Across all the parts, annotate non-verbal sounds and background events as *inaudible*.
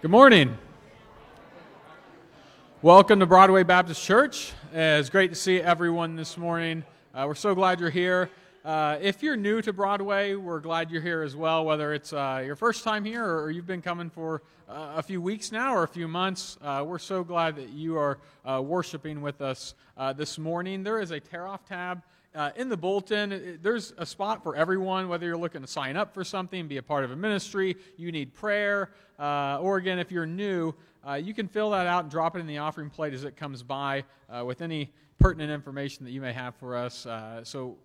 Good morning. Welcome to Broadway Baptist Church. Uh, it's great to see everyone this morning. Uh, we're so glad you're here. Uh, if you're new to Broadway, we're glad you're here as well, whether it's uh, your first time here or you've been coming for uh, a few weeks now or a few months. Uh, we're so glad that you are worshiping with us this morning. There is a tear off tab uh, in the bulletin, there's a spot for everyone, whether you're looking to sign up for something, be a part of a ministry, you need prayer, uh, or again, if you're new, uh, you can fill that out and drop it in the offering plate as it comes by uh, with any pertinent information that you may have for us. Uh, so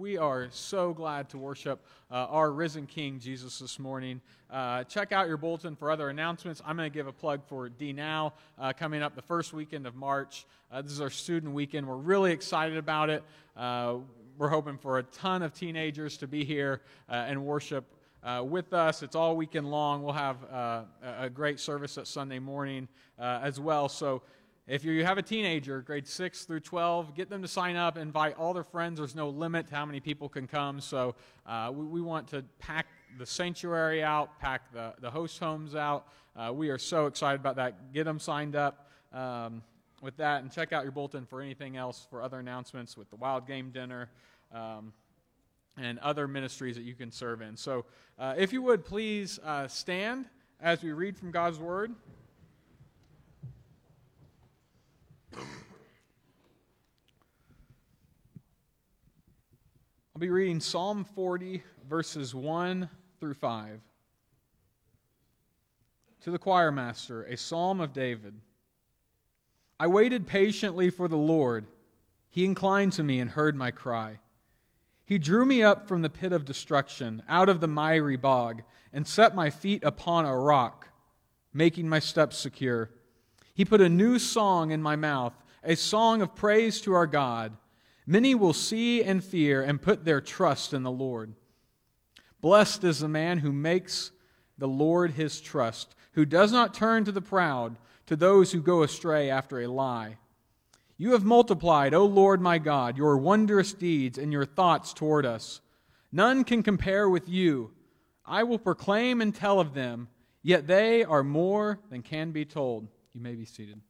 we are so glad to worship uh, our risen King Jesus this morning. Uh, check out your bulletin for other announcements. I'm going to give a plug for D Now uh, coming up the first weekend of March. Uh, this is our student weekend. We're really excited about it. Uh, we're hoping for a ton of teenagers to be here uh, and worship uh, with us. It's all weekend long. We'll have uh, a great service at Sunday morning uh, as well. So if you have a teenager, grade 6 through 12, get them to sign up, invite all their friends. There's no limit to how many people can come. So uh, we, we, want to pack the sanctuary out, pack the, the host homes out. Uh, we are so excited about that. Get them signed up. Um, with that, and check out your bulletin for anything else for other announcements with the Wild Game Dinner um, and other ministries that you can serve in. So, uh, if you would please uh, stand as we read from God's Word. Be reading Psalm 40, verses 1 through 5. To the choir master, a psalm of David. I waited patiently for the Lord. He inclined to me and heard my cry. He drew me up from the pit of destruction, out of the miry bog, and set my feet upon a rock, making my steps secure. He put a new song in my mouth, a song of praise to our God. Many will see and fear and put their trust in the Lord. Blessed is the man who makes the Lord his trust, who does not turn to the proud to those who go astray after a lie. You have multiplied, O Lord my God, your wondrous deeds and your thoughts toward us. None can compare with you. I will proclaim and tell of them, yet they are more than can be told. You may be seated.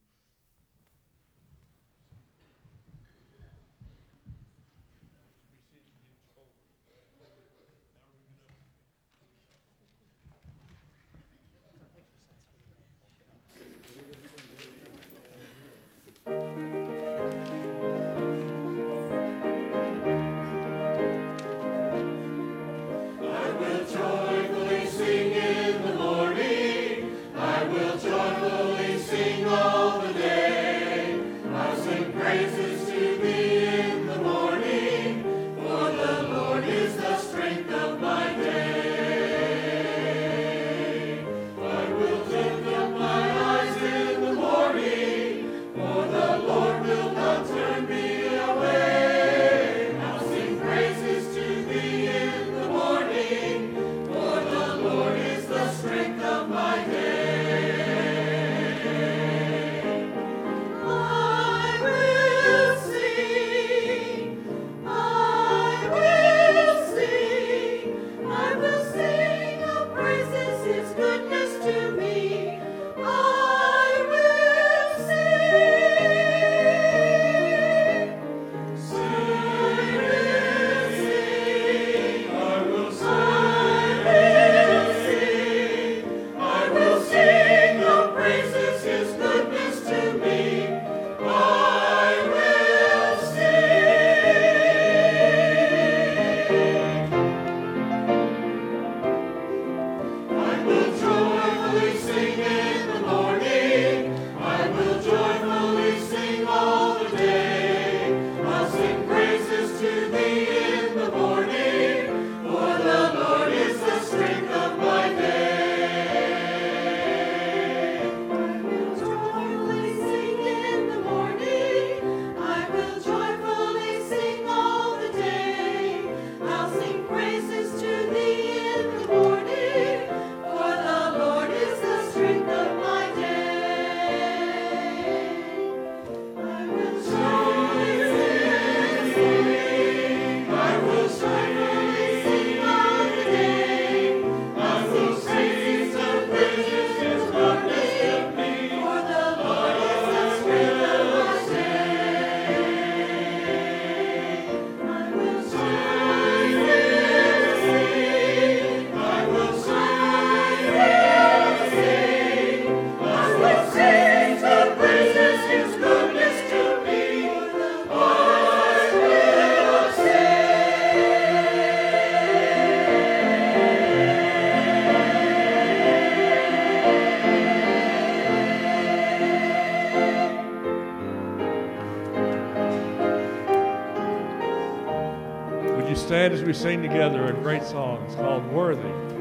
Stand as we sing together a great song. It's called Worthy.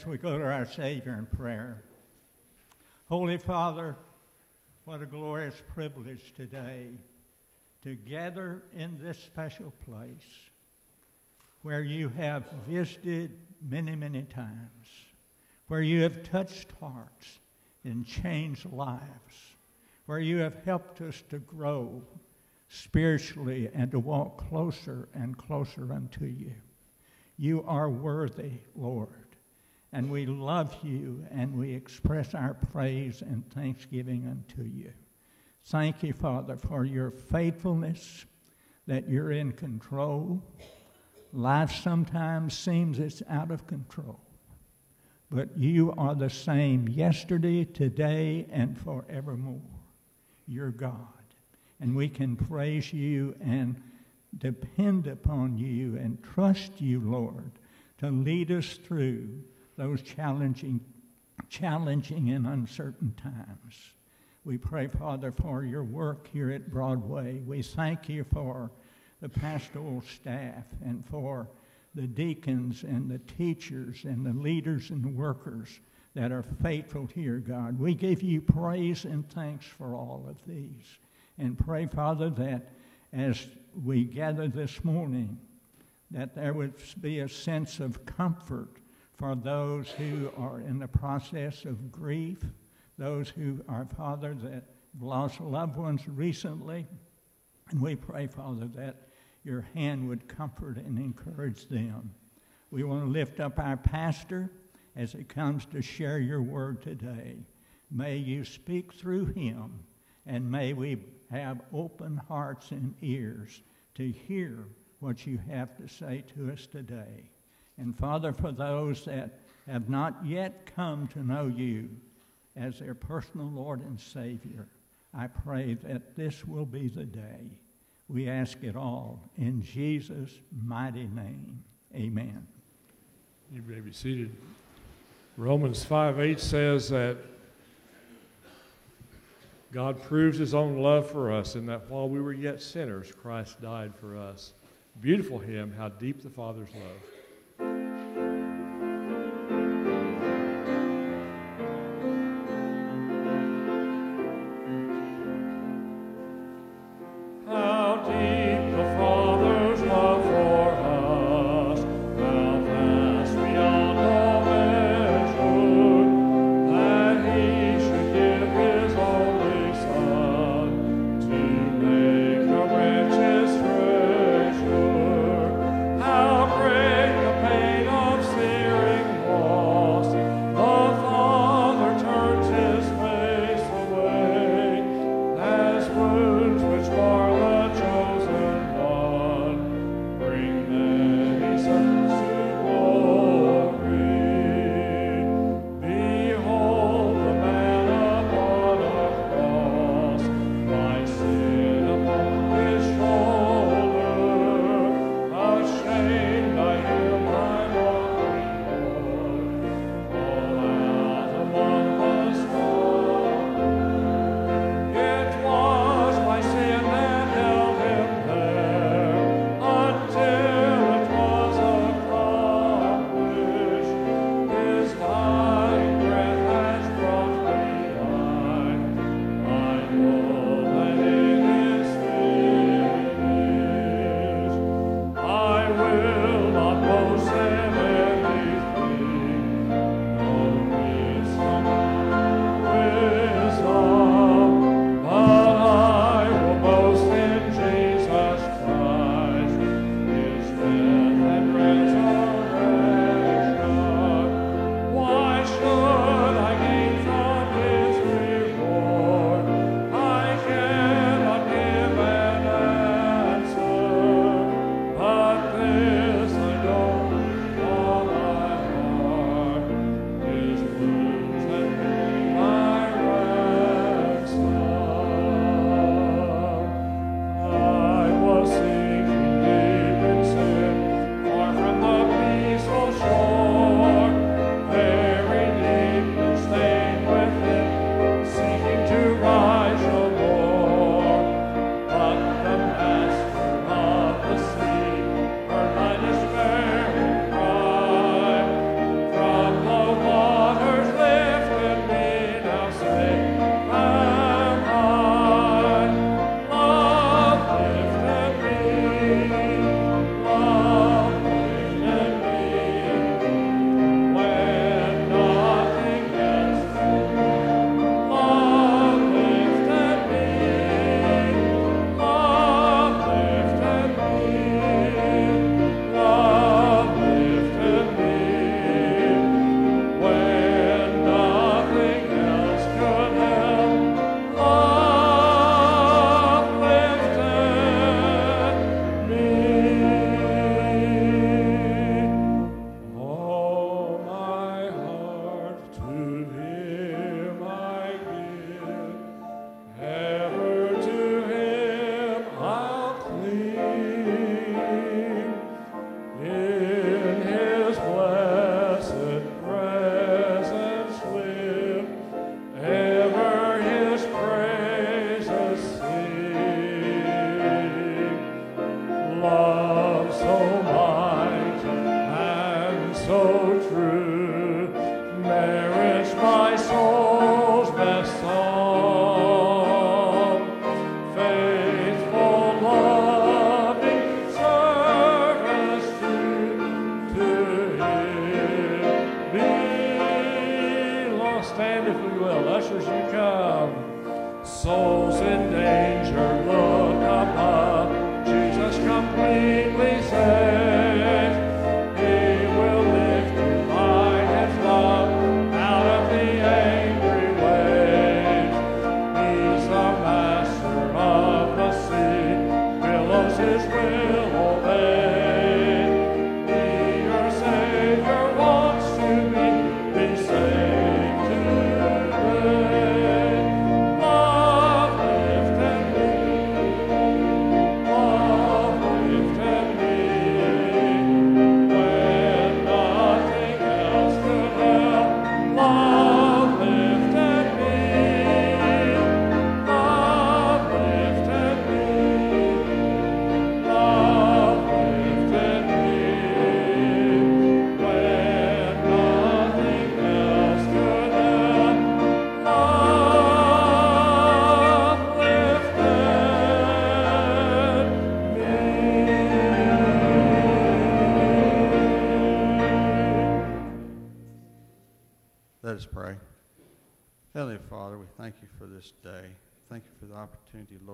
As we go to our Savior in prayer. Holy Father, what a glorious privilege today to gather in this special place where you have visited many, many times, where you have touched hearts and changed lives, where you have helped us to grow spiritually and to walk closer and closer unto you. You are worthy, Lord and we love you and we express our praise and thanksgiving unto you. Thank you, Father, for your faithfulness, that you're in control. Life sometimes seems it's out of control, but you are the same yesterday, today, and forevermore. You're God. And we can praise you and depend upon you and trust you, Lord, to lead us through those challenging, challenging and uncertain times. We pray, Father, for your work here at Broadway. We thank you for the pastoral staff and for the deacons and the teachers and the leaders and workers that are faithful here, God. We give you praise and thanks for all of these. And pray, Father, that as we gather this morning, that there would be a sense of comfort for those who are in the process of grief, those who are, Father, that lost loved ones recently. And we pray, Father, that your hand would comfort and encourage them. We want to lift up our pastor as he comes to share your word today. May you speak through him, and may we have open hearts and ears to hear what you have to say to us today. And Father, for those that have not yet come to know you as their personal Lord and Savior, I pray that this will be the day. We ask it all in Jesus' mighty name. Amen. You may be seated. Romans 5 8 says that God proves his own love for us in that while we were yet sinners, Christ died for us. Beautiful hymn, how deep the Father's love.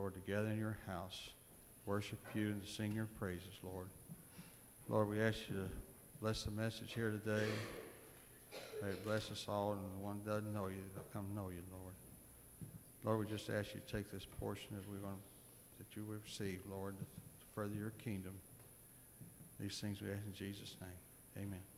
Lord, to gather in your house, worship you, and sing your praises, Lord. Lord, we ask you to bless the message here today. May it bless us all, and the one that doesn't know you, they'll come know you, Lord. Lord, we just ask you to take this portion that we're going that you will receive, Lord, to further your kingdom. These things we ask in Jesus' name. Amen.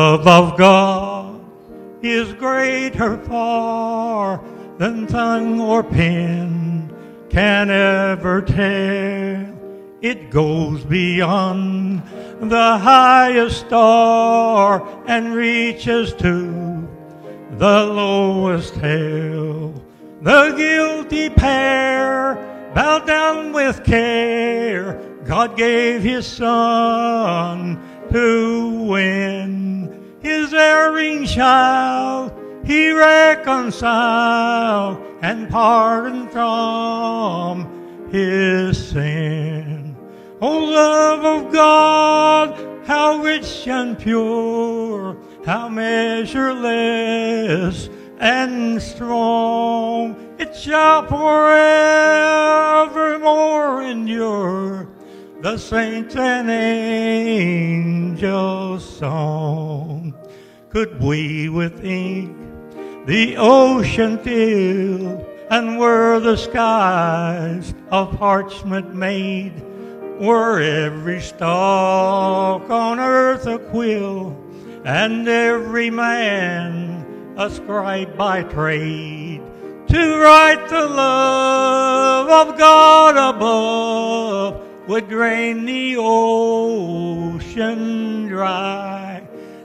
Of God is greater far than tongue or pen can ever tell. It goes beyond the highest star and reaches to the lowest hell. The guilty pair bowed down with care. God gave his son to win his erring child. He reconciled and pardoned from his sin. O love of God, how rich and pure, how measureless and strong, it shall forevermore endure. The saints and angels' song. Could we with ink the ocean fill, and were the skies of parchment made, were every stalk on earth a quill, and every man a scribe by trade, to write the love of God above would drain the ocean dry,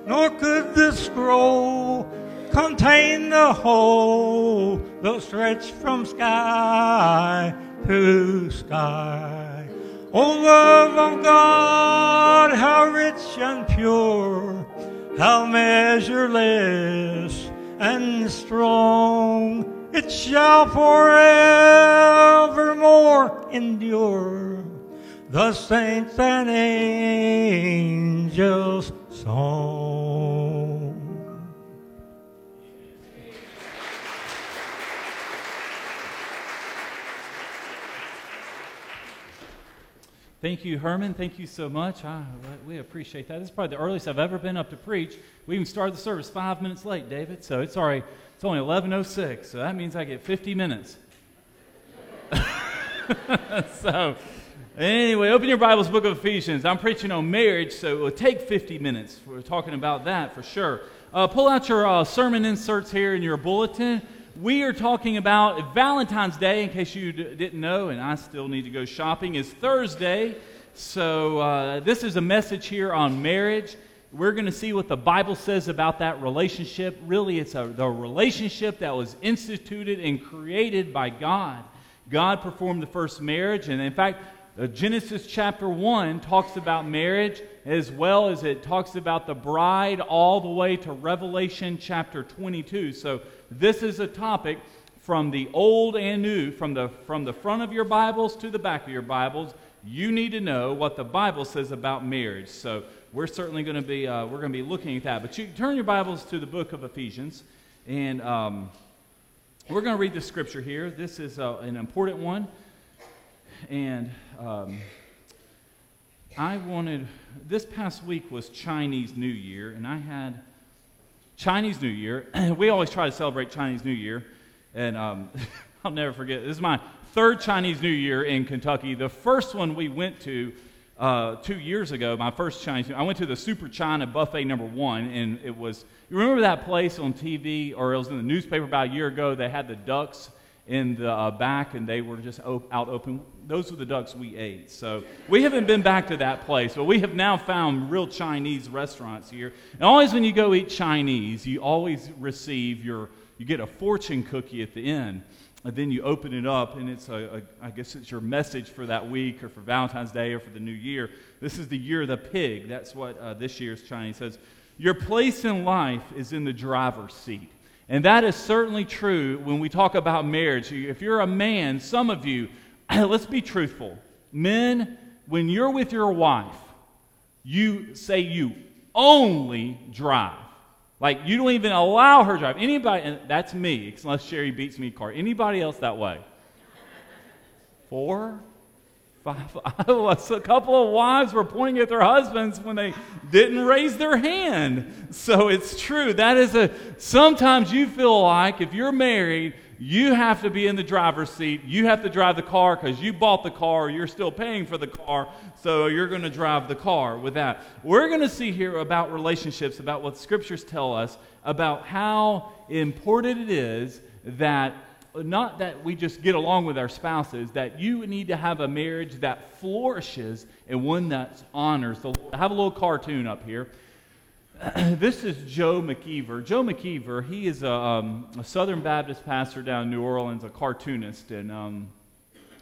nor could the scroll contain the whole, though stretched from sky to sky. O love of God, how rich and pure, how measureless and strong, it shall forevermore endure. The saints and angels' song. Thank you, Herman. Thank you so much. I, we appreciate that. This is probably the earliest I've ever been up to preach. We even started the service five minutes late, David. So it's already it's only 11:06. So that means I get 50 minutes. *laughs* so anyway, open your Bibles, Book of Ephesians. I'm preaching on marriage, so it will take 50 minutes. We're talking about that for sure. Uh, pull out your uh, sermon inserts here in your bulletin we are talking about Valentine's Day, in case you d- didn't know, and I still need to go shopping, is Thursday. So, uh, this is a message here on marriage. We're going to see what the Bible says about that relationship. Really, it's a, the relationship that was instituted and created by God. God performed the first marriage, and in fact, uh, Genesis chapter 1 talks about marriage as well as it talks about the bride all the way to Revelation chapter 22. So, this is a topic from the old and new, from the, from the front of your Bibles to the back of your Bibles. You need to know what the Bible says about marriage. So, we're certainly going to be, uh, we're going to be looking at that. But you turn your Bibles to the book of Ephesians, and um, we're going to read the scripture here. This is uh, an important one. And um, I wanted, this past week was Chinese New Year, and I had Chinese New Year. *clears throat* we always try to celebrate Chinese New Year, and um, *laughs* I'll never forget. This is my third Chinese New Year in Kentucky. The first one we went to uh, two years ago, my first Chinese, I went to the Super China Buffet number one, and it was, you remember that place on TV, or it was in the newspaper about a year ago, they had the ducks in the uh, back and they were just op- out open. Those were the ducks we ate. So we haven't been back to that place, but we have now found real Chinese restaurants here. And always when you go eat Chinese, you always receive your, you get a fortune cookie at the end. And then you open it up, and it's a, a, I guess it's your message for that week or for Valentine's Day or for the new year. This is the year of the pig. That's what uh, this year's Chinese says. Your place in life is in the driver's seat. And that is certainly true when we talk about marriage. If you're a man, some of you, *clears throat* let's be truthful. Men, when you're with your wife, you say you only drive. Like you don't even allow her drive. Anybody, and that's me, unless Sherry beats me car. Anybody else that way? Four, Five, *laughs* a couple of wives were pointing at their husbands when they didn't raise their hand. So it's true. That is a, sometimes you feel like if you're married, you have to be in the driver's seat. You have to drive the car because you bought the car, you're still paying for the car, so you're going to drive the car with that. We're going to see here about relationships, about what scriptures tell us about how important it is that not that we just get along with our spouses, that you need to have a marriage that flourishes and one that honors the Lord. I have a little cartoon up here. *clears throat* this is Joe McKeever. Joe McKeever, he is a, um, a, Southern Baptist pastor down in New Orleans, a cartoonist, and um,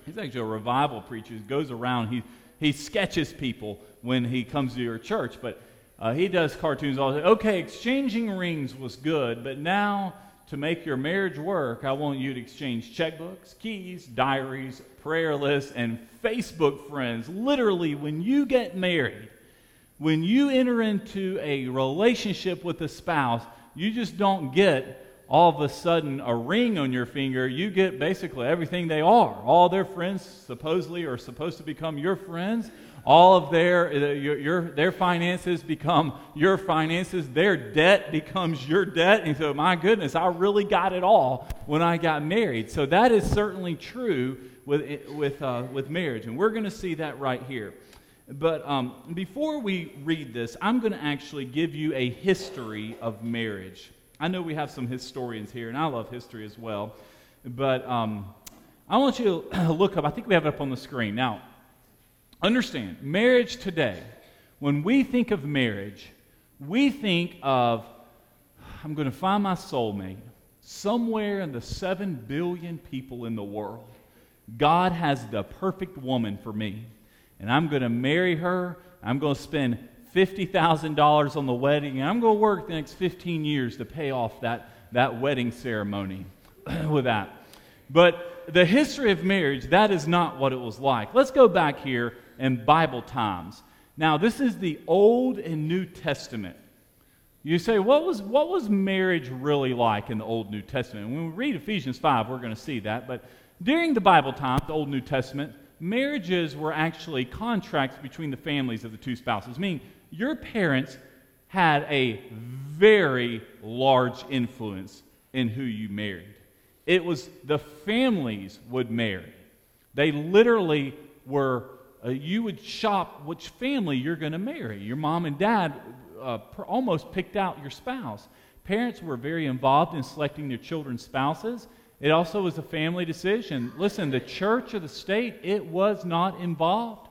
he's actually a revival preacher. He goes around, he, he sketches people when he comes to your church, but uh, he does cartoons all the time. Okay, exchanging rings was good, but now to make your marriage work, I want you to exchange checkbooks, keys, diaries, prayer lists, and Facebook friends. Literally, when you get married, when you enter into a relationship with a spouse, you just don't get all of a sudden a ring on your finger. You get basically everything they are. All their friends supposedly are supposed to become your friends all of their, uh, your, your, their finances become your finances. Their debt becomes your debt. And so, my goodness, I really got it all when I got married. So that is certainly true with, with, uh, with marriage. And we're going to see that right here. But um, before we read this, I'm going to actually give you a history of marriage. I know we have some historians here, and I love history as well. But um, I want you to look up, I think we have it up on the screen. Now, Understand, marriage today, when we think of marriage, we think of, I'm going to find my soulmate somewhere in the 7 billion people in the world. God has the perfect woman for me. And I'm going to marry her. I'm going to spend $50,000 on the wedding. And I'm going to work the next 15 years to pay off that, that wedding ceremony *clears throat* with that. But the history of marriage, that is not what it was like. Let's go back here and Bible times. Now, this is the Old and New Testament. You say, what was, what was marriage really like in the Old New Testament? When we read Ephesians 5, we're going to see that. But during the Bible times, the Old New Testament, marriages were actually contracts between the families of the two spouses, meaning your parents had a very large influence in who you married. It was the families would marry. They literally were, uh, you would shop which family you're going to marry. Your mom and dad uh, pr- almost picked out your spouse. Parents were very involved in selecting their children's spouses. It also was a family decision. Listen, the church or the state, it was not involved.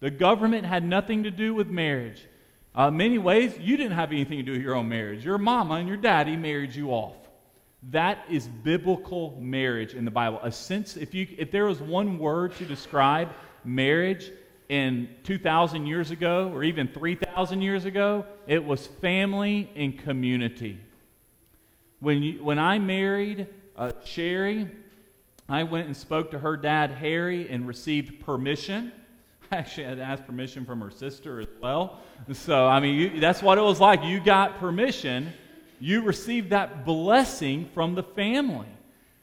The government had nothing to do with marriage. Uh, many ways, you didn't have anything to do with your own marriage. Your mama and your daddy married you off. That is biblical marriage in the Bible. A sense, if, you, if there was one word to describe marriage in 2,000 years ago or even 3,000 years ago, it was family and community. When, you, when I married uh, Sherry, I went and spoke to her dad, Harry, and received permission. *laughs* I actually had to ask permission from her sister as well. So, I mean, you, that's what it was like. You got permission, you received that blessing from the family.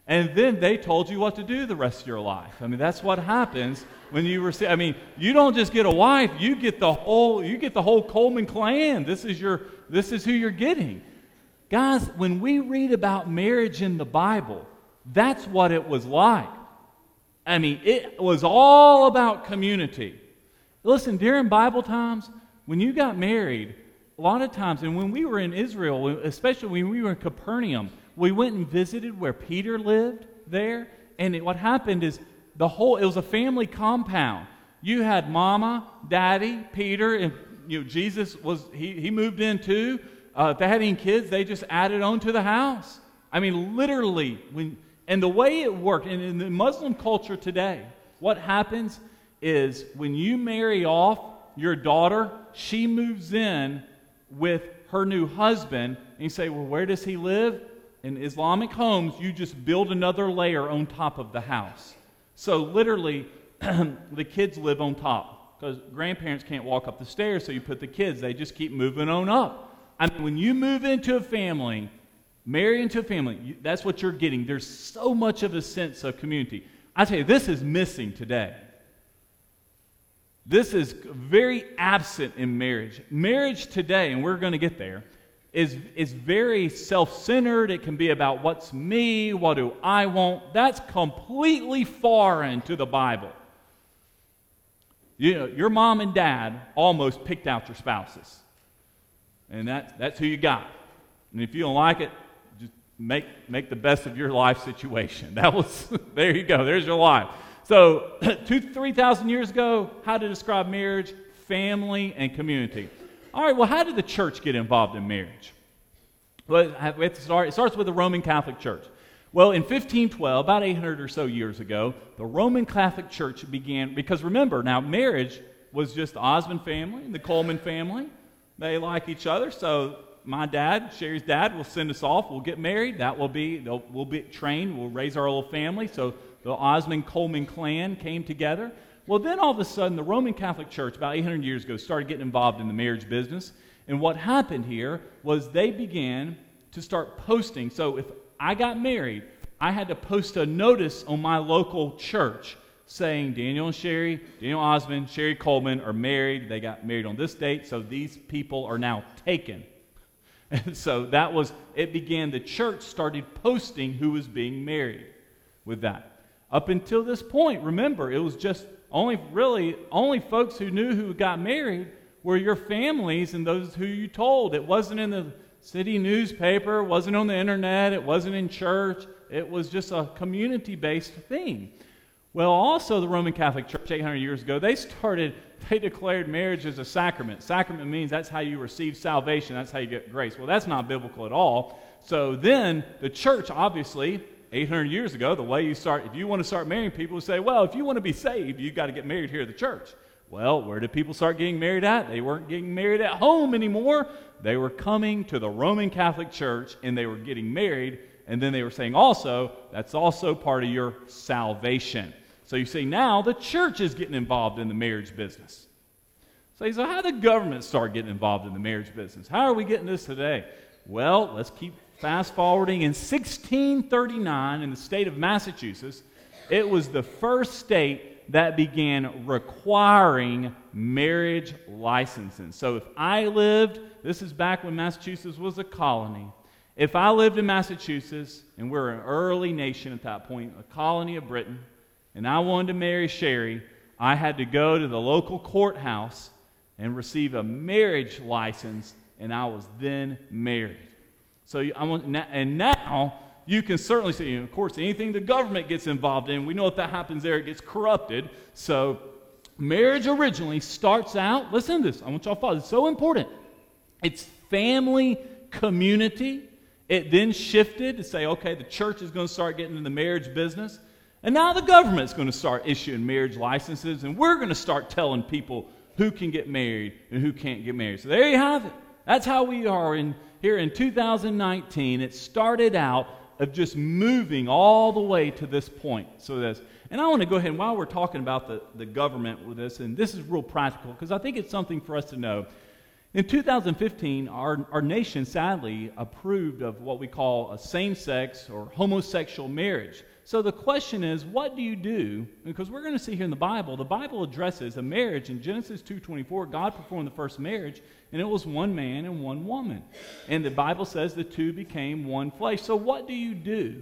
And then they told you what to do the rest of your life. I mean, that's what happens when you receive. I mean, you don't just get a wife; you get the whole. You get the whole Coleman clan. This is your. This is who you're getting. Guys, when we read about marriage in the Bible, that's what it was like. I mean, it was all about community. Listen, during Bible times, when you got married, a lot of times, and when we were in Israel, especially when we were in Capernaum, we went and visited where Peter lived there. And it, what happened is the whole, it was a family compound. You had mama, daddy, Peter, and you know, Jesus was, he, he moved in too. Uh, if they had any kids, they just added on to the house. I mean, literally, when, and the way it worked, and in the Muslim culture today, what happens is when you marry off your daughter, she moves in with her new husband, and you say, Well, where does he live? In Islamic homes, you just build another layer on top of the house. So, literally, *clears throat* the kids live on top because grandparents can't walk up the stairs, so you put the kids, they just keep moving on up. I mean, when you move into a family, marry into a family, you, that's what you're getting. There's so much of a sense of community. I tell you, this is missing today. This is very absent in marriage. Marriage today, and we're going to get there, is, is very self centered. It can be about what's me, what do I want. That's completely foreign to the Bible. You know, your mom and dad almost picked out your spouses and that, that's who you got. And if you don't like it, just make, make the best of your life situation. *laughs* That was, there you go, there's your life. So, *clears throat* two, 3,000 years ago, how to describe marriage, family, and community. All right, well, how did the church get involved in marriage? Well, we have to start, it starts with the Roman Catholic Church. Well, in 1512, about 800 or so years ago, the Roman Catholic Church began, because remember, now marriage was just the Osmond family and the Coleman family. They like each other, so my dad, Sherry's dad, will send us off. We'll get married. That will be, we'll be trained. We'll raise our little family. So the Osmond Coleman clan came together. Well, then all of a sudden, the Roman Catholic Church, about 800 years ago, started getting involved in the marriage business. And what happened here was they began to start posting. So if I got married, I had to post a notice on my local church saying Daniel and Sherry, Daniel Osmond, Sherry Coleman are married. They got married on this date, so these people are now taken. *laughs* And so that was, it began, the church started posting who was being married with that. Up until this point, remember, it was just only, really, only folks who knew who got married were your families and those who you told. It wasn't in the city newspaper, it wasn't on the internet, it wasn't in church. It was just a community based thing. Well, also, the Roman Catholic Church 800 years ago, they started, *laughs* they declared marriage as a sacrament. Sacrament means that's how you receive salvation, that's how you get grace. Well, that's not biblical at all. So then, the church, obviously, 800 years ago, the way you start, if you want to start marrying people, say, well, if you want to be saved, you've got to get married here at the church. Well, where did people start getting married at? They weren't getting married at home anymore. They were coming to the Roman Catholic Church and they were getting married. And then they were saying also, that's also part of your salvation. So you see, now the church is getting involved in the marriage business. So you say, how did the government start getting involved in the marriage business? How are we getting this today? Well, let's keep fast forwarding. In 1639, in the state of Massachusetts, it was the first state that began requiring marriage licensing. So if I lived, this is back when Massachusetts was a colony. If I lived in Massachusetts, and we're an early nation at that point, a colony of Britain, and I wanted to marry Sherry, I had to go to the local courthouse and receive a marriage license, and I was then married. So I want, and now you can certainly see, of course, anything the government gets involved in, we know if that happens there, it gets corrupted. So marriage originally starts out, listen to this, I want y'all to follow, it's so important. It's family community. It then shifted to say, okay, the church is going to start getting in the marriage business. And now the government's going to start issuing marriage licenses, and we're going to start telling people who can get married and who can't get married. So there you have it. That's how we are in, here in 2019. It started out of just moving all the way to this point. So this, and I want to go ahead and while we're talking about the, the government with this, and this is real practical because I think it's something for us to know. In 2015, our, our nation sadly approved of what we call a same sex or homosexual marriage. So the question is, what do you do? Because we're going to see here in the Bible, the Bible addresses a marriage in Genesis 2:24. God performed the first marriage, and it was one man and one woman. And the Bible says the two became one flesh. So what do you do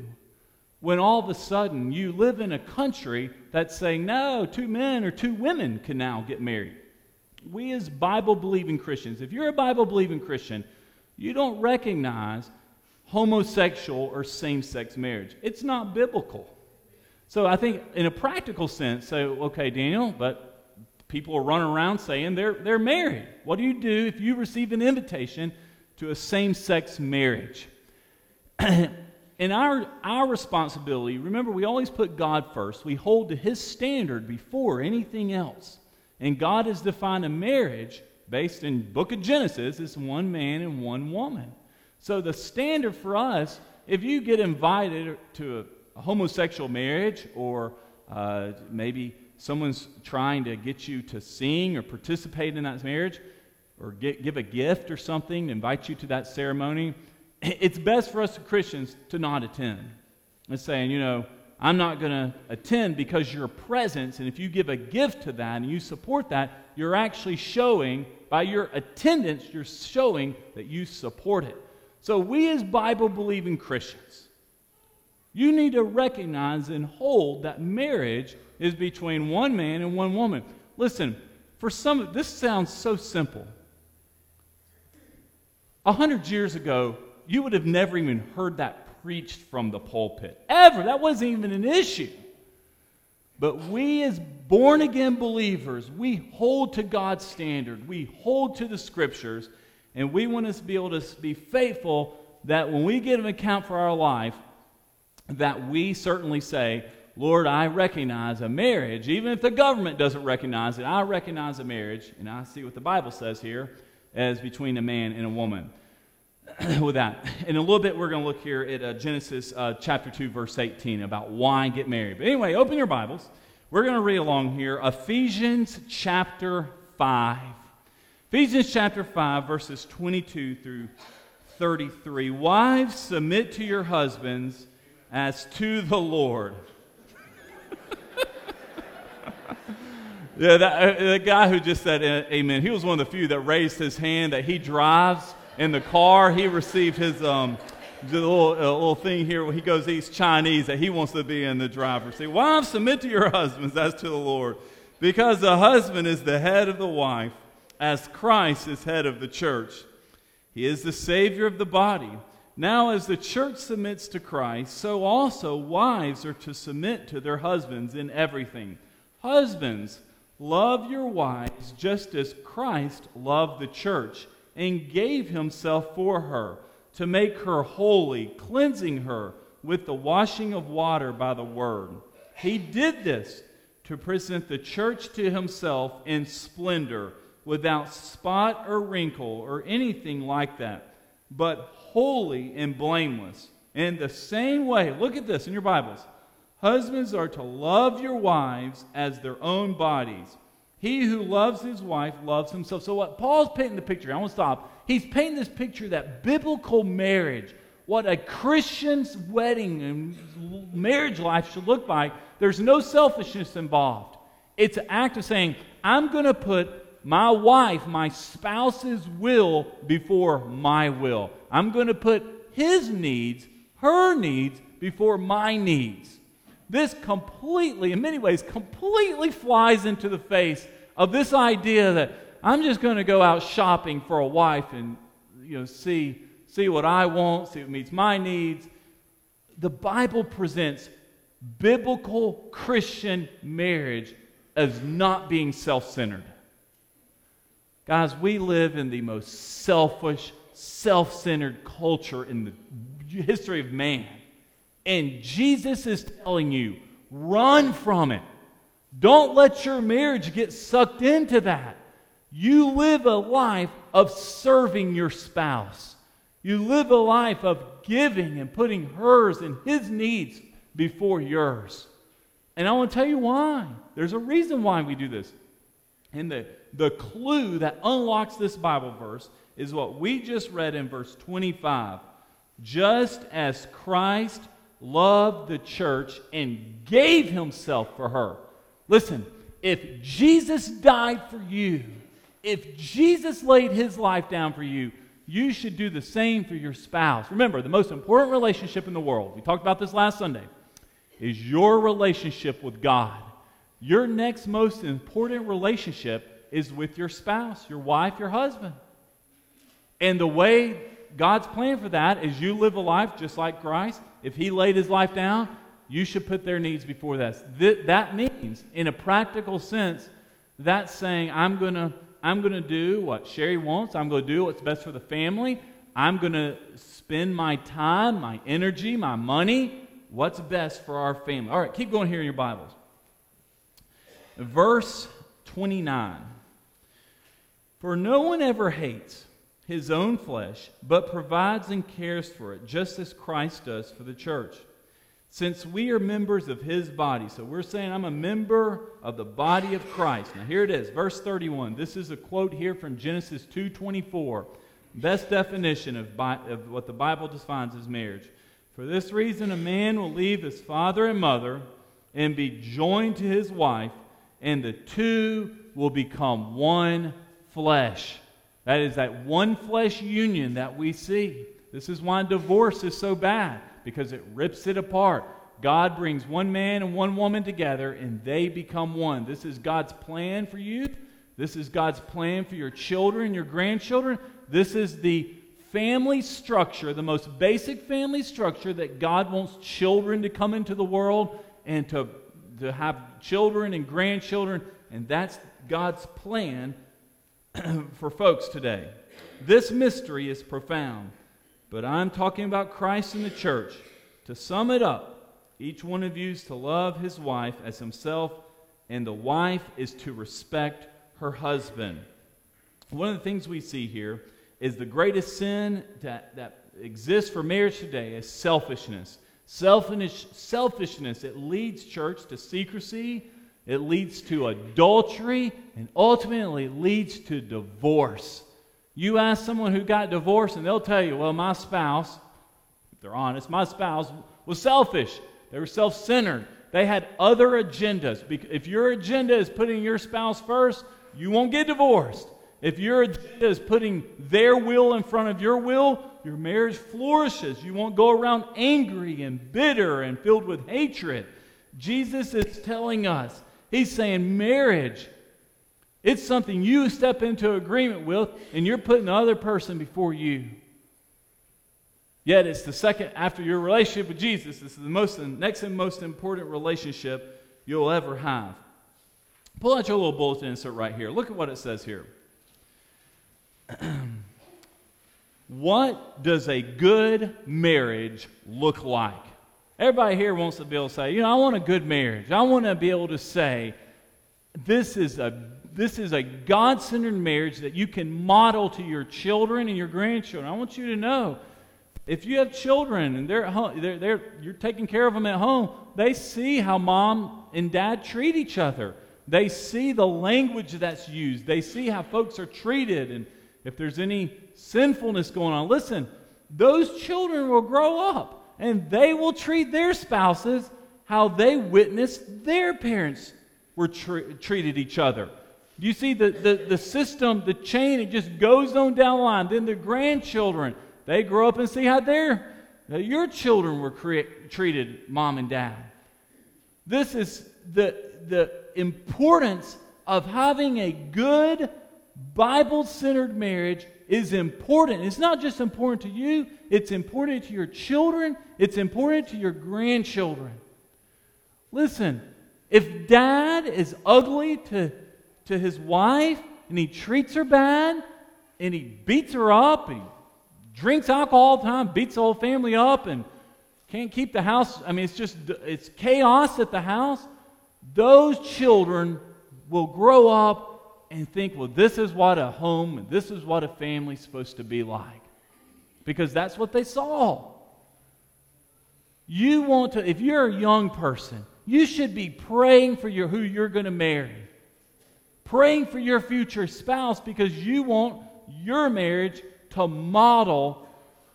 when all of a sudden you live in a country that's saying, no, two men or two women can now get married? We as Bible believing Christians, if you're a Bible believing Christian, you don't recognize homosexual or same sex marriage. It's not biblical. So I think, in a practical sense, say, okay, Daniel, but people are running around saying they're, they're married. What do you do if you receive an invitation to a same sex marriage? *clears throat* in our, our responsibility, remember, we always put God first. We hold to His standard before anything else. And God has defined a marriage based in book of Genesis as one man and one woman. So the standard for us, if you get invited to a, a homosexual marriage or uh, maybe someone's trying to get you to sing or participate in that marriage or get, give a gift or something, invite you to that ceremony, it's best for us Christians to not attend. It's saying, you know, I'm not going to attend because your presence, and if you give a gift to that and you support that, you're actually showing, by your attendance, you're showing that you support it. So, we as Bible believing Christians, you need to recognize and hold that marriage is between one man and one woman. Listen, for some, of this sounds so simple. A hundred years ago, you would have never even heard that preached from the pulpit. Ever. That wasn't even an issue. But we, as born again believers, we hold to God's standard. We hold to the scriptures. And we want us to be able to be faithful that when we give an account for our life, that we certainly say, Lord, I recognize a marriage, even if the government doesn't recognize it, I recognize a marriage, and I see what the Bible says here, as between a man and a woman. *clears throat* With that, in a little bit, we're going to look here at uh, Genesis uh, chapter 2, verse 18, about why get married. But anyway, open your Bibles. We're going to read along here Ephesians chapter 5. Ephesians chapter 5, verses 22 through 33. Wives, submit to your husbands as to the Lord. *laughs* yeah, that, uh, the guy who just said amen, he was one of the few that raised his hand that he drives in the car. He received his um, little, uh, little thing here he goes, he's Chinese, that he wants to be in the driver's seat. Wives, submit to your husbands as to the Lord, because the husband is the head of the wife as Christ is head of the church. He is the Savior of the body. Now, as the church submits to Christ, so also wives are to submit to their husbands in everything. Husbands, love your wives just as Christ loved the church and gave himself for her to make her holy, cleansing her with the washing of water by the word. He did this to present the church to himself in splendor without spot or wrinkle or anything like that, but holy and blameless. In the same way, look at this in your Bibles. Husbands are to love your wives as their own bodies. He who loves his wife loves himself. So, what Paul's painting the picture, I want to stop. He's painting this picture that biblical marriage, what a Christian's wedding and marriage life should look like. There's no selfishness involved. It's an act of saying, I'm going to put my wife, my spouse's will before my will. I'm going to put his needs, her needs, before my needs. This completely, in many ways, completely flies into the face of this idea that I'm just going to go out shopping for a wife and you know see see what I want, see what meets my needs. The Bible presents biblical Christian marriage as not being self-centered. Guys, we live in the most selfish, self-centered culture in the history of man. And Jesus is telling you, run from it. Don't let your marriage get sucked into that. You live a life of serving your spouse. You live a life of giving and putting hers and his needs before yours. And I want to tell you why. There's a reason why we do this. And the, the clue that unlocks this Bible verse is what we just read in verse 25. Just as Christ loved the church and gave himself for her. Listen, if Jesus died for you, if Jesus laid his life down for you, you should do the same for your spouse. Remember, the most important relationship in the world, we talked about this last Sunday, is your relationship with God. Your next most important relationship is with your spouse, your wife, your husband. And the way God's plan for that is you live a life just like Christ. If He laid His life down, you should put their needs before that. Th- that means, in a practical sense, that's saying, I'm going to I'm going to do what Sherry wants. I'm going to do what's best for the family. I'm going to spend my time, my energy, my money, what's best for our family. All right, keep going here in your Bibles. Verse 29 For no one ever hates his own flesh, but provides and cares for it, just as Christ does for the church. Since we are members of his body, so we're saying I'm a member of the body of Christ. Now here it is, verse 31. This is a quote here from Genesis 2:24. Best definition of, of what the Bible defines as marriage. For this reason, a man will leave his father and mother and be joined to his wife, and the two will become one flesh. That is that one flesh union that we see. This is why divorce is so bad, because it rips it apart. God brings one man and one woman together, and they become one. This is God's plan for you. This is God's plan for your children, your grandchildren. This is the family structure, the most basic family structure that God wants children to come into the world and to, to have children and grandchildren. And that's God's plan *clears throat* for folks today. This mystery is profound, but I'm talking about Christ and the church. To sum it up, each one of you is to love his wife as himself, and the wife is to respect her husband. One of the things we see here is the greatest sin that, that exists for marriage today is selfishness. Selfish, selfishness, it leads church to secrecy, it leads to adultery, and ultimately leads to divorce. You ask someone who got divorced, and they'll tell you, well, my spouse, if they're honest, my spouse was selfish. They were self centered. They had other agendas. If your agenda is putting your spouse first, you won't get divorced. If your agenda is putting their will in front of your will, your marriage flourishes. You won't go around angry and bitter and filled with hatred. Jesus is telling us He's saying marriage, it's something you step into agreement with, and you're putting the other person before you. Yet it's the second after your relationship with Jesus. This is the most next and most important relationship you'll ever have. Pull out your little bulletin insert right here. Look at what it says here. *clears throat* what does a good marriage look like? Everybody here wants to be able to say, you know, I want a good marriage. I want to be able to say, this is a this is a God centered marriage that you can model to your children and your grandchildren. I want you to know if you have children and they're, home, they're, they're, you're taking care of them at home, they see how mom and dad treat each other. They see the language that's used. They see how folks are treated and if there's any sinfulness going on. Listen, those children will grow up and they will treat their spouses how they witnessed their parents were tr- treated each other. You see the, the, the system, the chain, it just goes on down the line. Then the grandchildren, they grow up and see how their, your children were cre- treated, mom and dad. This is the, the importance of having a good Bible centered marriage is important. It's not just important to you, it's important to your children, it's important to your grandchildren. Listen, if dad is ugly to, to his wife and he treats her bad and he beats her up, he drinks alcohol all the time, beats the whole family up, and can't keep the house, I mean, it's just, it's chaos at the house. Those children will grow up and think, well, this is what a home and this is what a family's supposed to be like. Because that's what they saw. You want to, if you're a young person, you should be praying for your, who you're going to marry. Praying for your future spouse because you want your marriage to model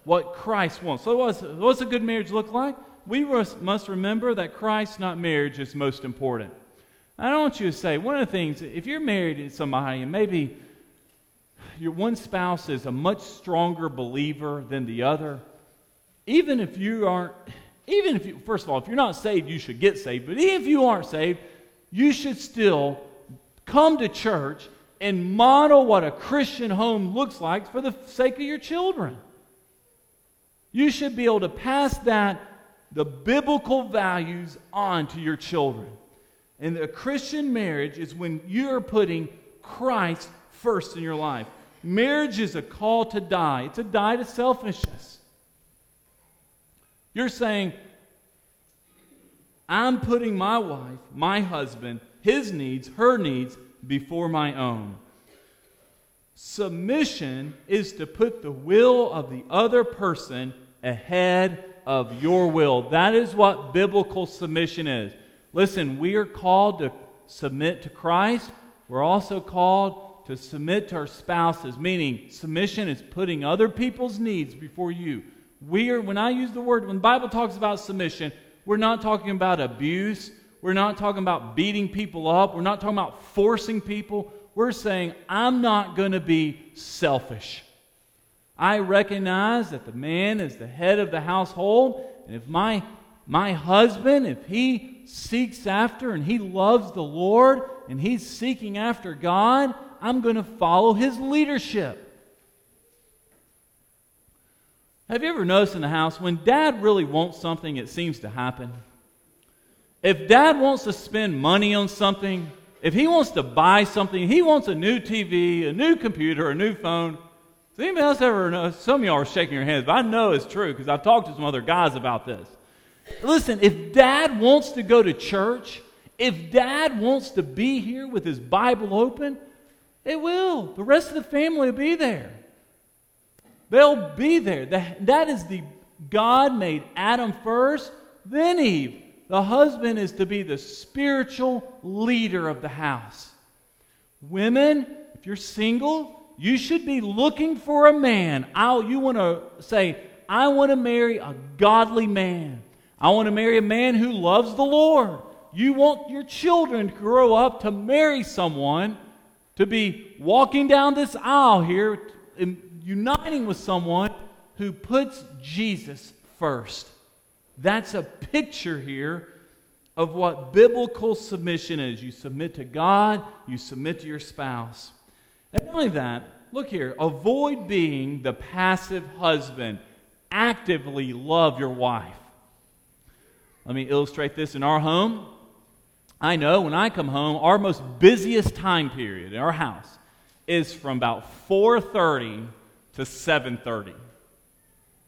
what Christ wants. So, what's, what's a good marriage look like? We must remember that Christ, not marriage, is most important. I don't want you to say, one of the things, if you're married to somebody and maybe your one spouse is a much stronger believer than the other, even if you aren't, even if you, first of all, if you're not saved, you should get saved, but even if you aren't saved, you should still come to church and model what a Christian home looks like for the sake of your children. You should be able to pass that, the biblical values, on to your children. And a Christian marriage is when you're putting Christ first in your life. Marriage is a call to die, it's a die to selfishness. You're saying, I'm putting my wife, my husband, his needs, her needs before my own. Submission is to put the will of the other person ahead of your will. That is what biblical submission is. Listen, we are called to submit to Christ. We're also called to submit to our spouses, meaning submission is putting other people's needs before you. We are, when I use the word, when the Bible talks about submission, we're not talking about abuse. We're not talking about beating people up. We're not talking about forcing people. We're saying, I'm not going to be selfish. I recognize that the man is the head of the household, and if my, my husband, if he seeks after and he loves the Lord and he's seeking after God, I'm going to follow his leadership. Have you ever noticed in the house when dad really wants something, it seems to happen? If dad wants to spend money on something, if he wants to buy something, he wants a new TV, a new computer, a new phone, does anybody else ever know? Some of y'all are shaking your heads, but I know it's true because I've talked to some other guys about this. Listen, if dad wants to go to church, if dad wants to be here with his Bible open, it will. The rest of the family will be there. They'll be there. That, is the God made Adam first, then Eve. The husband is to be the spiritual leader of the house. Women, if you're single, you should be looking for a man. I'll, you want to say, I want to marry a godly man. I want to marry a man who loves the Lord. You want your children to grow up to marry someone, to be walking down this aisle here, and uniting with someone who puts Jesus first. That's a picture here of what biblical submission is. You submit to God, you submit to your spouse. And not only that, look here, avoid being the passive husband. Actively love your wife. Let me illustrate this in our home. I know when I come home, our most busiest time period in our house is from about 4:30 to 7:30.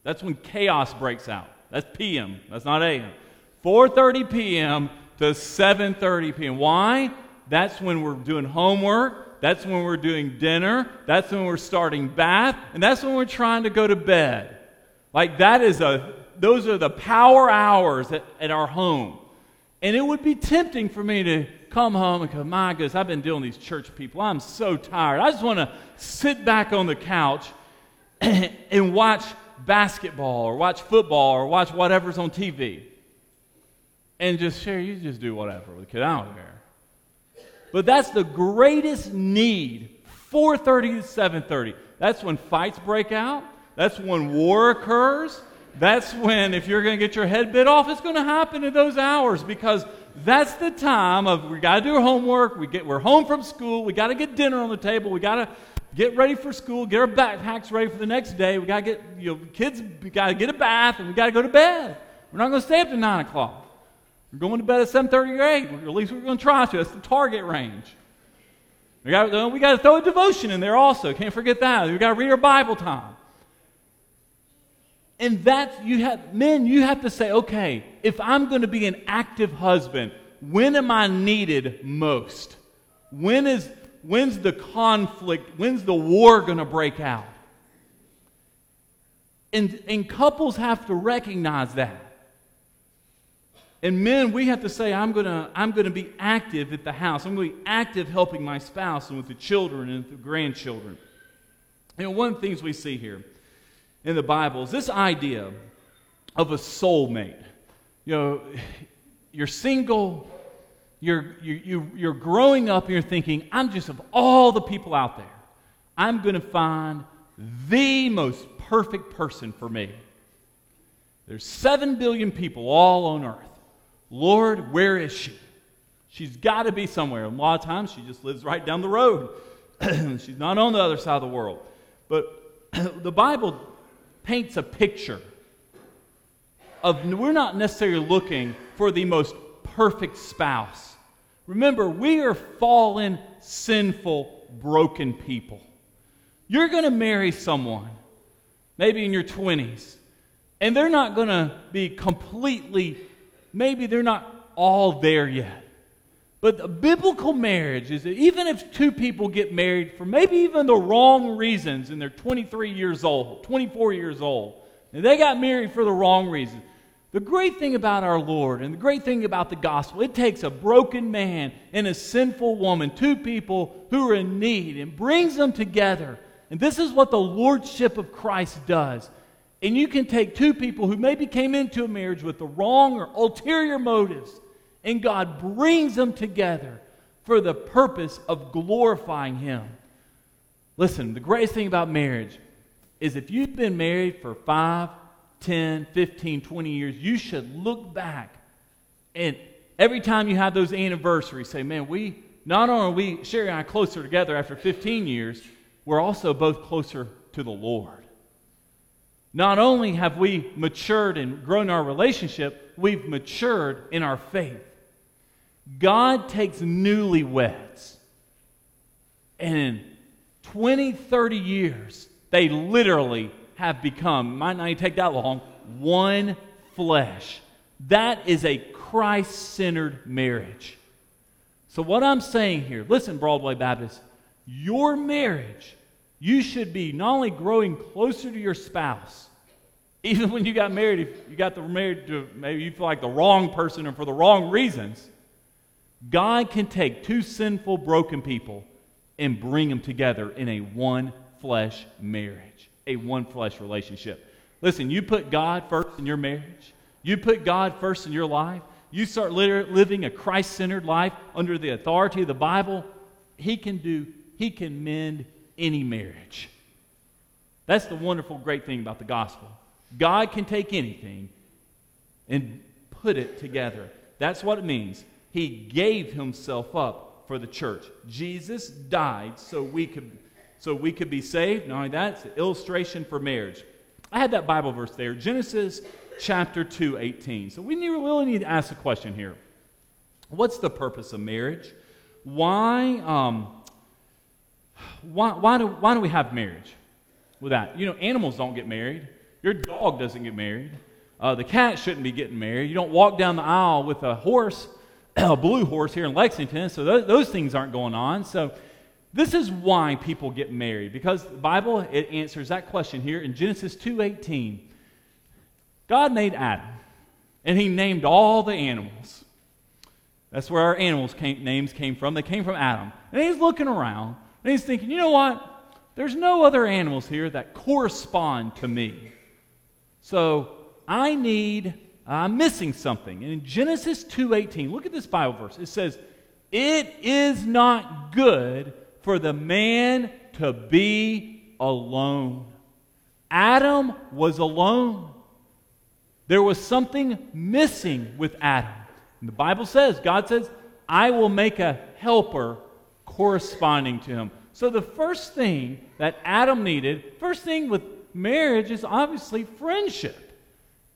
That's when chaos breaks out. That's PM. That's not AM. 4:30 p.m. to 7:30 p.m. Why? That's when we're doing homework. That's when we're doing dinner. That's when we're starting bath. And that's when we're trying to go to bed. Like that is a, those are the power hours at, at our home. And it would be tempting for me to come home and go, my goodness, I've been dealing with these church people. I'm so tired. I just want to sit back on the couch *clears throat* and watch basketball or watch football or watch whatever's on TV. And just share, you just do whatever with the kid. I don't care. But that's the greatest need. 4:30 to 7:30. That's when fights break out. That's when war occurs. That's when, if you're going to get your head bit off, it's going to happen in those hours because that's the time of we got to do our homework. We get, we're home from school. We got to get dinner on the table. We got to get ready for school. Get our backpacks ready for the next day. We got to get you know kids. We got to get a bath and we got to go to bed. We're not going to stay up to nine o'clock. We're going to bed at seven thirty or eight. Or at least we're going to try to. That's the target range. We got, we got to throw a devotion in there also. Can't forget that. We got to read our Bible time. And that's, you have, men, you have to say, okay, if I'm going to be an active husband, when am I needed most? When is, when's the conflict, when's the war going to break out? And, and couples have to recognize that. And men, we have to say, I'm going to I'm to be active at the house. I'm going to be active helping my spouse and with the children and the grandchildren. You know, one of the things we see here in the Bible is this idea of a soulmate. You know, you're single, you're, you, you, you're growing up, and you're thinking, I'm just of all the people out there, I'm going to find the most perfect person for me. There's 7 billion people all on earth. Lord, where is she? She's got to be somewhere. A lot of times she just lives right down the road. *clears throat* She's not on the other side of the world. But *clears throat* the Bible paints a picture of we're not necessarily looking for the most perfect spouse. Remember, we are fallen, sinful, broken people. You're going to marry someone, maybe in your 20s, and they're not going to be completely, maybe they're not all there yet. But the biblical marriage is that even if two people get married for maybe even the wrong reasons and they're 23 years old, 24 years old, and they got married for the wrong reasons, the great thing about our Lord and the great thing about the gospel, it takes a broken man and a sinful woman, two people who are in need, and brings them together. And this is what the lordship of Christ does. And you can take two people who maybe came into a marriage with the wrong or ulterior motives and God brings them together for the purpose of glorifying Him. Listen, the greatest thing about marriage is if you've been married for 5, 10, 15, 20 years, you should look back and every time you have those anniversaries, say, man, we not only are we, Sherry and I, closer together after 15 years, we're also both closer to the Lord. Not only have we matured and grown our relationship, we've matured in our faith. God takes newlyweds, and in 20, 30 years, they literally have become, might not even take that long, one flesh. That is a Christ centered marriage. So, what I'm saying here, listen, Broadway Baptist, your marriage, you should be not only growing closer to your spouse, even when you got married, if you got the married to maybe you feel like the wrong person or for the wrong reasons, God can take two sinful, broken people and bring them together in a one flesh marriage, a one flesh relationship. Listen, you put God first in your marriage, you put God first in your life, you start living a Christ centered life under the authority of the Bible, He can do, He can mend any marriage. That's the wonderful, great thing about the gospel. God can take anything and put it together. That's what it means he gave himself up for the church. Jesus died so we could so we could be saved. Not only that, it's an illustration for marriage. I had that Bible verse there, Genesis chapter 2, 18. So we really need to ask a question here. What's the purpose of marriage? Why, um, why, why, do, why do we have marriage with that? You know, animals don't get married. Your dog doesn't get married. Uh, the cat shouldn't be getting married. You don't walk down the aisle with a horse a blue horse here in Lexington, so those, those things aren't going on. So this is why people get married because the Bible it answers that question here in Genesis 2:18. God made Adam, and he named all the animals. That's where our animals came, names came from. They came from Adam. And he's looking around, and he's thinking, you know what? There's no other animals here that correspond to me. So I need I'm missing something. And in Genesis 2:18, look at this Bible verse. It says, It is not good for the man to be alone. Adam was alone. There was something missing with Adam. And the Bible says, God says, I will make a helper corresponding to him. So the first thing that Adam needed, first thing with marriage is obviously friendship.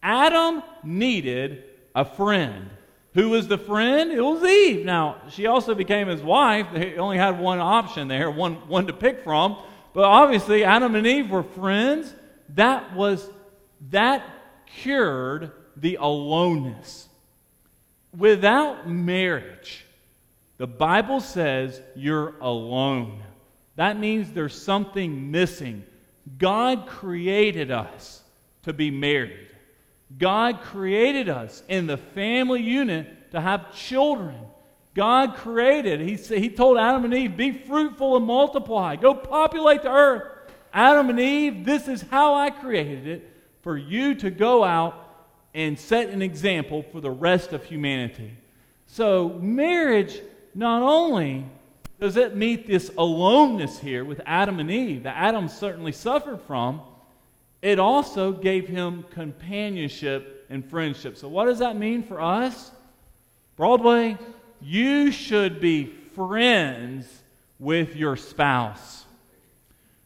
Adam needed a friend. Who was the friend? It was Eve. Now, she also became his wife. They only had one option there, one, one to pick from. But obviously, Adam and Eve were friends. That was, that cured the aloneness. Without marriage, the Bible says you're alone. That means there's something missing. God created us to be married. God created us in the family unit to have children. God created, he, said, he told Adam and Eve, be fruitful and multiply, go populate the earth. Adam and Eve, this is how I created it for you to go out and set an example for the rest of humanity. So, marriage not only does it meet this aloneness here with Adam and Eve that Adam certainly suffered from, it also gave him companionship and friendship. So, what does that mean for us? Broadway, you should be friends with your spouse.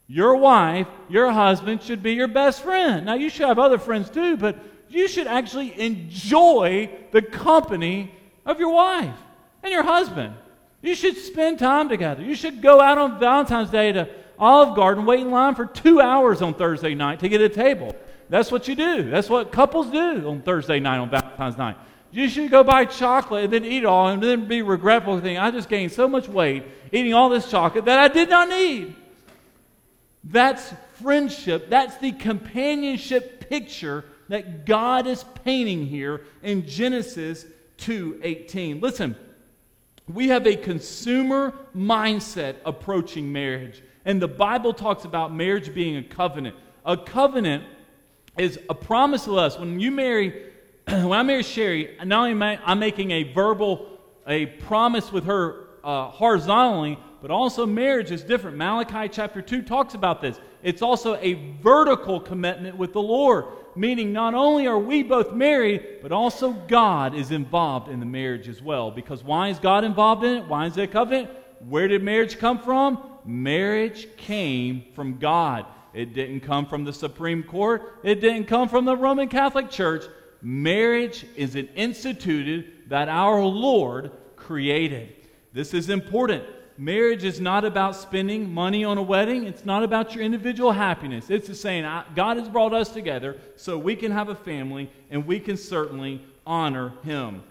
Your wife, your husband should be your best friend. Now, you should have other friends too, but you should actually enjoy the company of your wife and your husband. You should spend time together. You should go out on Valentine's Day to Olive Garden, wait in line for two hours on Thursday night to get a table. That's what you do. That's what couples do on Thursday night on Valentine's night. You should go buy chocolate and then eat it all and then be regretful thinking, I just gained so much weight eating all this chocolate that I did not need. That's friendship. That's the companionship picture that God is painting here in Genesis 2:18. Listen, we have a consumer mindset approaching marriage. And the Bible talks about marriage being a covenant. A covenant is a promise to us. When you marry, *clears throat* when I marry Sherry, not only am I making a verbal, a promise with her uh, horizontally, but also marriage is different. Malachi chapter 2 talks about this. It's also a vertical commitment with the Lord, meaning not only are we both married, but also God is involved in the marriage as well. Because why is God involved in it? Why is it a covenant? Where did marriage come from? Marriage came from God. It didn't come from the Supreme Court, it didn't come from the Roman Catholic Church. Marriage is an instituted that our Lord created. This is important marriage is not about spending money on a wedding. It's not about your individual happiness. It's just saying, God has brought us together so we can have a family and we can certainly honor Him.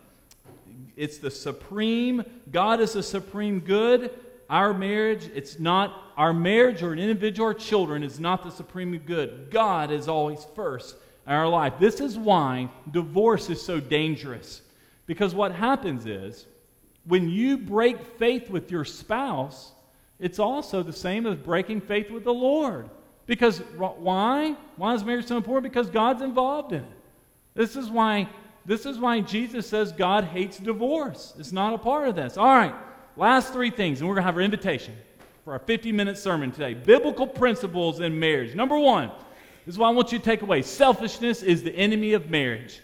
It's the supreme, God is the supreme good. Our marriage, it's not, our marriage or an individual or children is not the supreme good. God is always first in our life. This is why divorce is so dangerous. Because what happens is, when you break faith with your spouse, it's also the same as breaking faith with the Lord. Because why? Why is marriage so important? Because God's involved in it. This is why this is why Jesus says God hates divorce. It's not a part of this. All right, last three things, and we're going to have our invitation for our 50 minute sermon today. Biblical principles in marriage. Number one, this is what I want you to take away selfishness is the enemy of marriage.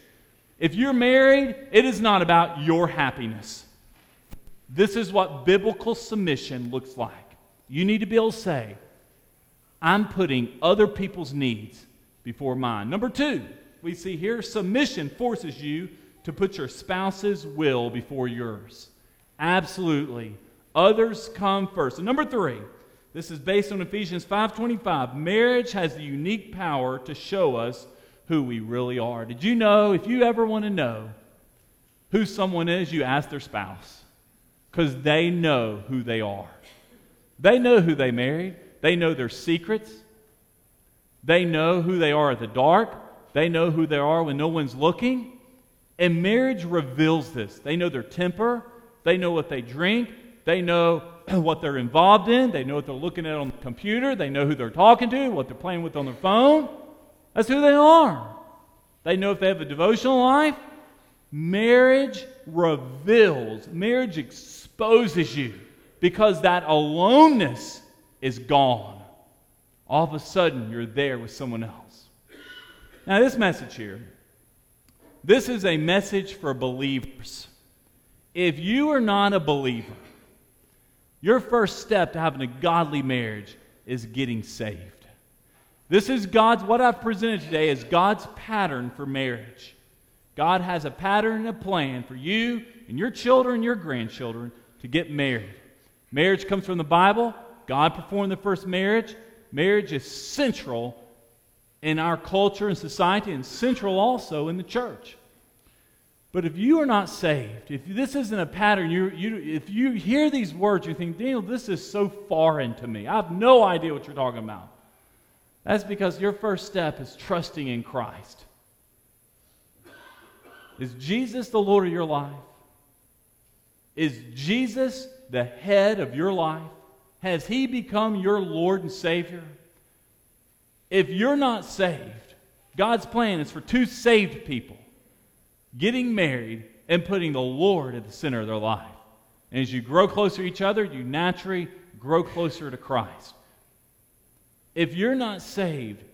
If you're married, it is not about your happiness. This is what biblical submission looks like. You need to be able to say, I'm putting other people's needs before mine. Number two, we see here submission forces you to put your spouse's will before yours. Absolutely. Others come first. And number three, this is based on Ephesians 5:25. Marriage has the unique power to show us who we really are. Did you know if you ever want to know who someone is, you ask their spouse because they know who they are. They know who they married, they know their secrets, they know who they are at the dark, they know who they are when no one's looking. And marriage reveals this. They know their temper, they know what they drink, they know *clears throat* what they're involved in, they know what they're looking at on the computer, they know who they're talking to, what they're playing with on their phone. That's who they are. They know if they have a devotional life, Marriage reveals, marriage exposes you because that aloneness is gone. All of a sudden, you're there with someone else. Now, this message here, this is a message for believers. If you are not a believer, your first step to having a godly marriage is getting saved. This is God's, what I've presented today is God's pattern for marriage. God has a pattern and a plan for you and your children your grandchildren to get married. Marriage comes from the Bible. God performed the first marriage. Marriage is central in our culture and society and central also in the church. But if you are not saved, if this isn't a pattern, you, you, if you hear these words, you think, Daniel, this is so foreign to me. I have no idea what you're talking about. That's because your first step is trusting in Christ. Is Jesus the Lord of your life? Is Jesus the head of your life? Has he become your Lord and Savior? If you're not saved, God's plan is for two saved people getting married and putting the Lord at the center of their life. And as you grow closer to each other, you naturally grow closer to Christ. If you're not saved,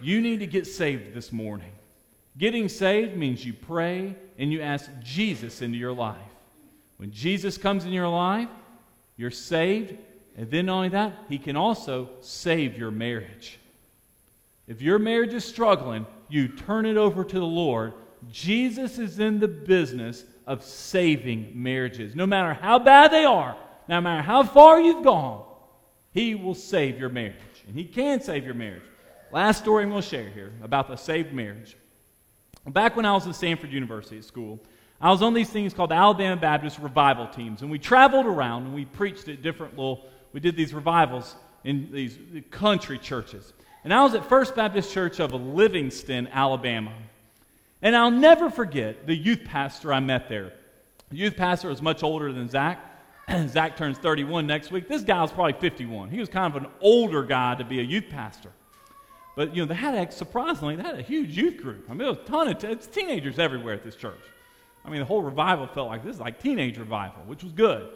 you need to get saved this morning. Getting saved means you pray and you ask Jesus into your life. When Jesus comes in your life, you're saved, and then not only that, He can also save your marriage. If your marriage is struggling, you turn it over to the Lord. Jesus is in the business of saving marriages. No matter how bad they are, no matter how far you've gone, He will save your marriage. And He can save your marriage. Last story I'm going to share here about the saved marriage. Back when I was at Samford University at school, I was on these things called Alabama Baptist revival teams. And we traveled around and we preached at different little, we did these revivals in these country churches. And I was at First Baptist Church of Livingston, Alabama. And I'll never forget the youth pastor I met there. The youth pastor was much older than Zach. *clears throat* Zach turns 31 next week. This guy was probably 51. He was kind of an older guy to be a youth pastor. But, you know, they had, a, surprisingly, they had a huge youth group. I mean, there was a ton of t- teenagers everywhere at this church. I mean, the whole revival felt like this is like teenage revival, which was good.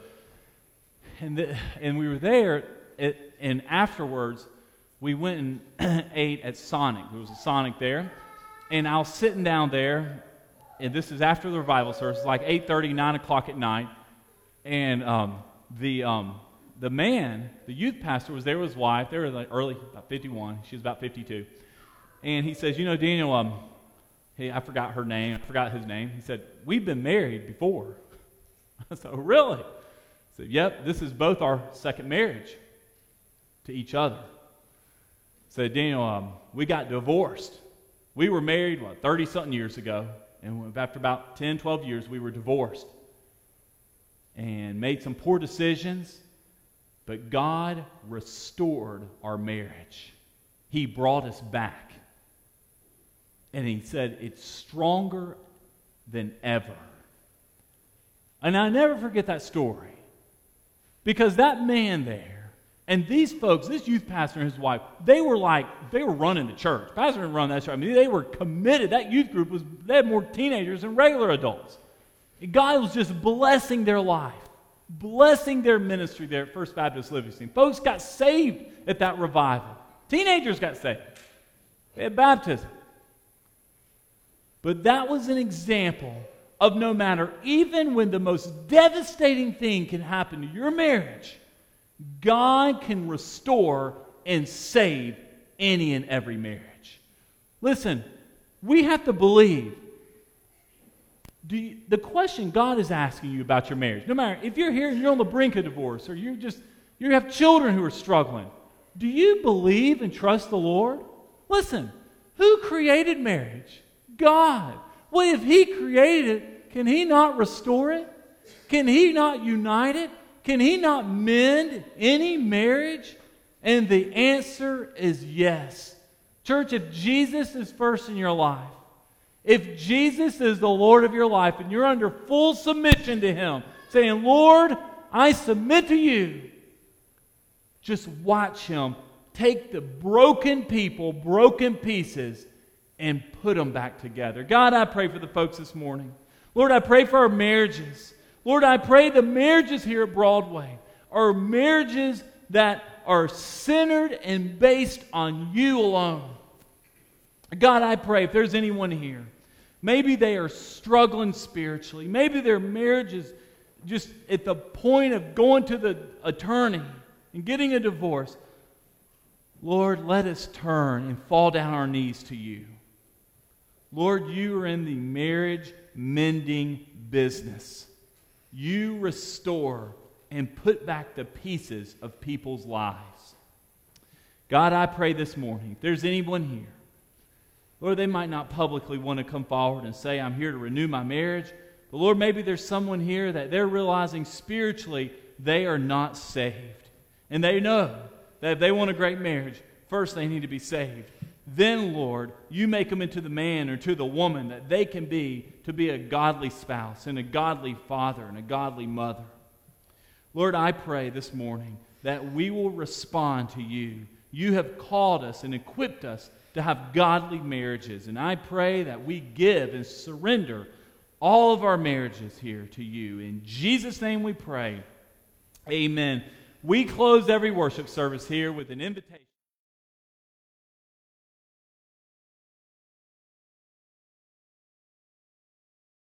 And, the, and we were there, at, and afterwards, we went and *clears throat* ate at Sonic. There was a Sonic there. And I was sitting down there, and this is after the revival service, like 8.30, 9 o'clock at night. And um, the, um, the man, the youth pastor, was there with his wife. They were like early, about 51. She was about 52. And he says, You know, Daniel, um, hey, I forgot her name. I forgot his name. He said, We've been married before. *laughs* I said, Oh, really? I said, Yep, this is both our second marriage to each other. I said, Daniel, um, we got divorced. We were married, what, 30 something years ago. And after about 10, 12 years, we were divorced and made some poor decisions but God restored our marriage. He brought us back. And He said, It's stronger than ever. And I never forget that story. Because that man there, and these folks, this youth pastor and his wife, they were like, they were running the church. Pastor didn't run that church. I mean, they were committed. That youth group was, they had more teenagers than regular adults. And God was just blessing their life blessing their ministry there at First Baptist Livingston. Folks got saved at that revival. Teenagers got saved. They had baptism. But that was an example of no matter, even when the most devastating thing can happen to your marriage, God can restore and save any and every marriage. Listen, we have to believe you, the question God is asking you about your marriage, no matter if you're here and you're on the brink of divorce or you just you have children who are struggling, do you believe and trust the Lord? Listen, who created marriage? God. Well, if He created it, can He not restore it? Can He not unite it? Can He not mend any marriage? And the answer is yes. Church, if Jesus is first in your life, if Jesus is the Lord of your life and you're under full submission to Him, saying, Lord, I submit to you, just watch Him take the broken people, broken pieces, and put them back together. God, I pray for the folks this morning. Lord, I pray for our marriages. Lord, I pray the marriages here at Broadway are marriages that are centered and based on you alone. God, I pray if there's anyone here, maybe they are struggling spiritually, maybe their marriage is just at the point of going to the attorney and getting a divorce. Lord, let us turn and fall down our knees to you. Lord, you are in the marriage mending business. You restore and put back the pieces of people's lives. God, I pray this morning, if there's anyone here, Lord, they might not publicly want to come forward and say, I'm here to renew my marriage. But Lord, maybe there's someone here that they're realizing spiritually they are not saved. And they know that if they want a great marriage, first they need to be saved. Then, Lord, you make them into the man or to the woman that they can be to be a godly spouse and a godly father and a godly mother. Lord, I pray this morning that we will respond to you. You have called us and equipped us to have godly marriages. And I pray that we give and surrender all of our marriages here to you. In Jesus' name we pray. Amen. We close every worship service here with an invitation.